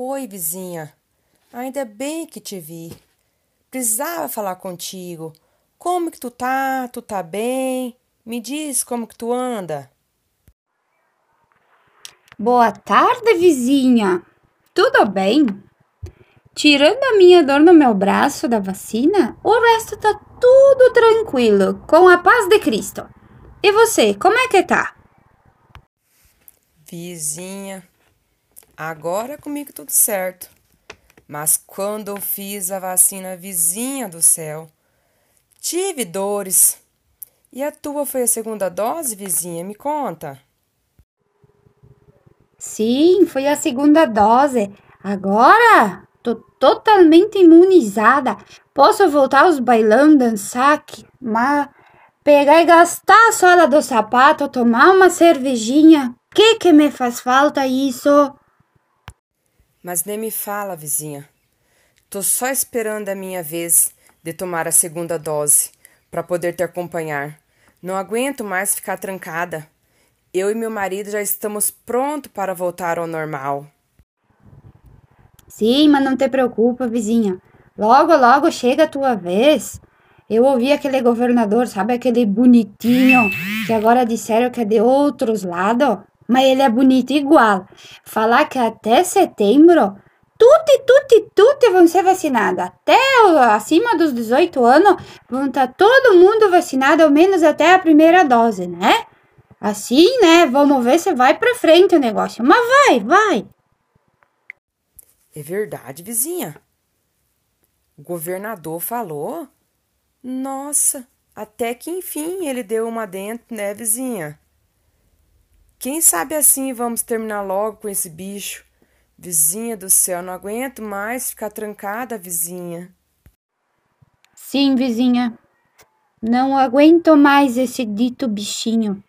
Oi, vizinha. Ainda bem que te vi. Precisava falar contigo. Como que tu tá? Tu tá bem? Me diz como que tu anda. Boa tarde, vizinha. Tudo bem? Tirando a minha dor no meu braço da vacina, o resto tá tudo tranquilo, com a paz de Cristo. E você, como é que tá? Vizinha, agora comigo tudo certo. Mas quando eu fiz a vacina vizinha do céu, tive dores. E a tua foi a segunda dose, vizinha? Me conta. Sim, foi a segunda dose. Agora tô totalmente imunizada. Posso voltar aos bailão, dançar, mas pegar e gastar a sola do sapato, tomar uma cervejinha. Que que me faz falta isso? Mas nem me fala, vizinha. Tô só esperando a minha vez de tomar a segunda dose para poder te acompanhar. Não aguento mais ficar trancada. Eu e meu marido já estamos prontos para voltar ao normal. Sim, mas não te preocupa, vizinha. Logo, logo chega a tua vez. Eu ouvi aquele governador, sabe aquele bonitinho, que agora disseram que é de outros lados, mas ele é bonito igual. Falar que até setembro, tudo, tudo, tudo vão ser vacinados. Até acima dos 18 anos, vão estar tá todo mundo vacinado, ao menos até a primeira dose, né? Assim, né? Vamos ver se vai para frente o negócio. Mas vai, vai. É verdade, vizinha. O governador falou. Nossa, até que enfim ele deu uma dentro, né, vizinha? Quem sabe assim vamos terminar logo com esse bicho. Vizinha do céu, não aguento mais ficar trancada, vizinha. Sim, vizinha. Não aguento mais esse dito bichinho.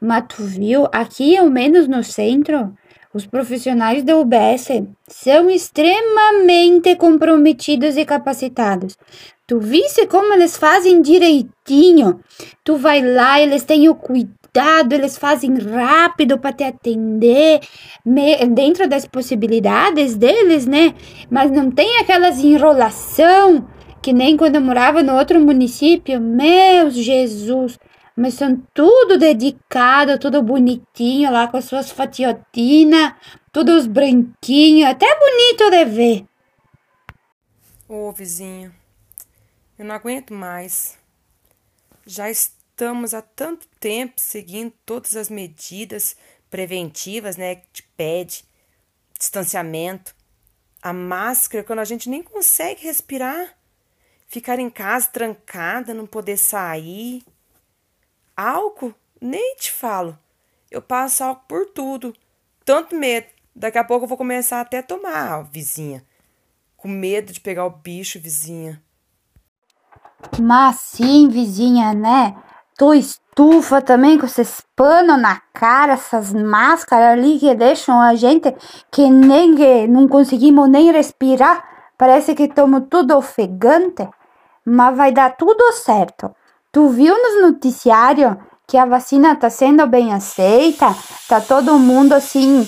Mas tu viu, aqui ao menos no centro, os profissionais da UBS são extremamente comprometidos e capacitados. Tu visse como eles fazem direitinho. Tu vai lá, eles têm o cuidado, eles fazem rápido para te atender, dentro das possibilidades deles, né? Mas não tem aquelas enrolação que nem quando eu morava no outro município. Meu Jesus! mas são tudo dedicado, tudo bonitinho lá com as suas fatiotinas, todos branquinhos, até bonito de ver. Ô vizinho, eu não aguento mais. Já estamos há tanto tempo seguindo todas as medidas preventivas, né, te pede, distanciamento, a máscara quando a gente nem consegue respirar, ficar em casa trancada, não poder sair. Álcool? Nem te falo. Eu passo álcool por tudo. Tanto medo. Daqui a pouco eu vou começar até a tomar, vizinha. Com medo de pegar o bicho, vizinha. Mas sim, vizinha, né? Tu estufa também com esses panos na cara, essas máscaras ali que deixam a gente que nem que não conseguimos nem respirar. Parece que estamos tudo ofegante. Mas vai dar tudo certo. Tu viu nos noticiários que a vacina está sendo bem aceita? Tá todo mundo assim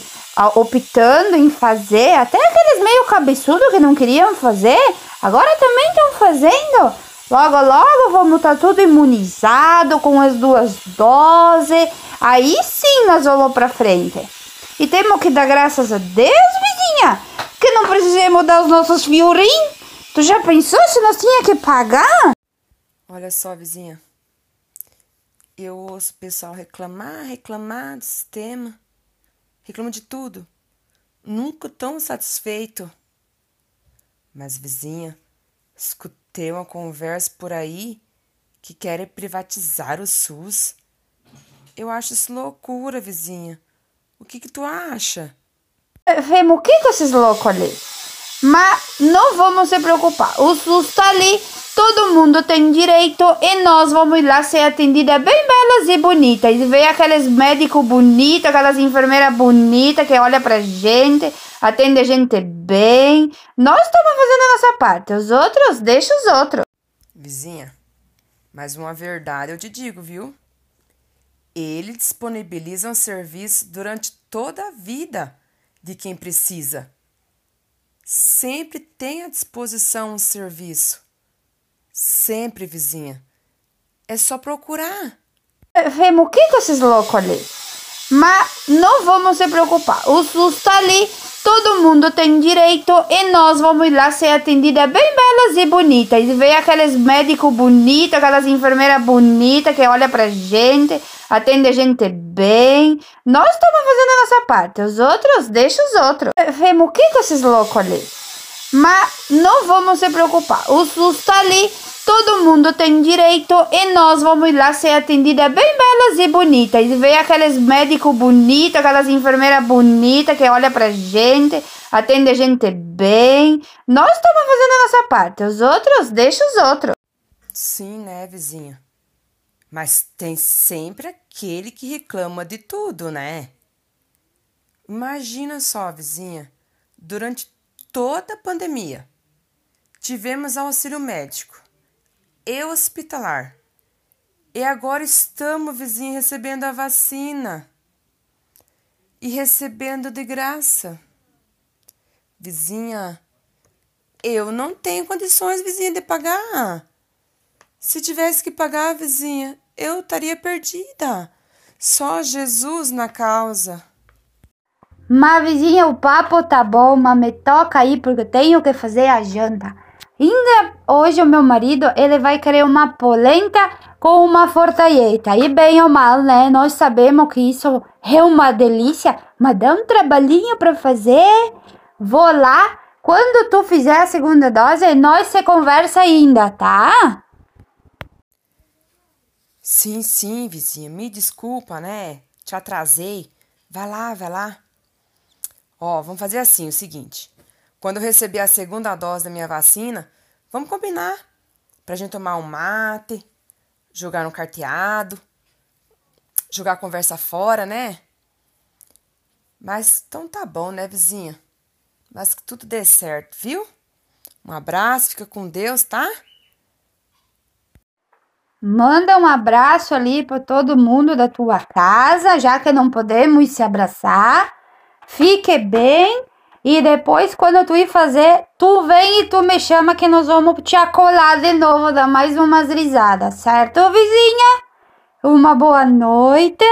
optando em fazer, até aqueles meio cabeçudo que não queriam fazer, agora também estão fazendo. Logo, logo vamos estar tá tudo imunizado com as duas doses. Aí sim nós vamos para frente. E temos que dar graças a Deus, vizinha, que não precisamos dar os nossos fiorinhos. Tu já pensou se nós tinha que pagar? Olha só, vizinha. Eu ouço o pessoal reclamar, reclamar do sistema. Reclama de tudo. Nunca tão satisfeito. Mas, vizinha, escutei uma conversa por aí que querem privatizar o SUS. Eu acho isso loucura, vizinha. O que que tu acha? Remo, o que com esses loucos ali? Mas não vamos se preocupar. O SUS tá ali Todo mundo tem direito e nós vamos lá ser atendidas bem belas e bonitas. E ver aqueles médicos bonitos, aquelas enfermeiras bonitas que olham pra gente, atende a gente bem. Nós estamos fazendo a nossa parte. Os outros, deixa os outros. Vizinha, mas uma verdade eu te digo, viu? Eles disponibilizam serviço durante toda a vida de quem precisa. sempre tem à disposição um serviço. Sempre, vizinha. É só procurar. Vemos o que com esses loucos ali? Mas não vamos se preocupar. O SUS tá ali, todo mundo tem direito e nós vamos lá ser atendidas bem belas e bonitas. E ver aqueles médicos bonitos, aquelas enfermeiras bonitas que olham pra gente, atende a gente bem. Nós estamos fazendo a nossa parte. Os outros, deixa os outros. Vemos o que com esses loucos ali? Mas não vamos se preocupar. O SUS tá ali, todo mundo tem direito e nós vamos lá ser atendidas bem belas e bonitas. E ver aqueles médicos bonitos, aquelas enfermeiras bonitas que olham pra gente, atende a gente bem. Nós estamos fazendo a nossa parte. Os outros, deixa os outros. Sim, né, vizinha? Mas tem sempre aquele que reclama de tudo, né? Imagina só, vizinha, durante toda a pandemia, tivemos auxílio médico e hospitalar. E agora estamos, vizinho, recebendo a vacina. E recebendo de graça. Vizinha, eu não tenho condições, vizinha, de pagar. Se tivesse que pagar, vizinha, eu estaria perdida. Só Jesus na causa. Mas, vizinha, o papo tá bom, mas me toca aí porque eu tenho que fazer a janta. Ainda hoje o meu marido, ele vai querer uma polenta com uma fortalheta. E bem ou mal, né? Nós sabemos que isso é uma delícia, mas dá um trabalhinho para fazer. Vou lá, quando tu fizer a segunda dose, nós se conversa ainda, tá? Sim, sim, vizinha, me desculpa, né? Te atrasei. Vai lá, vai lá. Ó, vamos fazer assim, o seguinte. Quando eu receber a segunda dose da minha vacina, vamos combinar pra gente tomar um mate, jogar um carteado, jogar a conversa fora, né? Mas então tá bom, né, vizinha? Mas que tudo dê certo, viu? Um abraço, fica com Deus, tá? Manda um abraço ali para todo mundo da tua casa, já que não podemos se abraçar. Fique bem e depois quando tu ir fazer, tu vem e tu me chama que nós vamos te acolar de novo, dar mais umas risadas, certo, vizinha? Uma boa noite.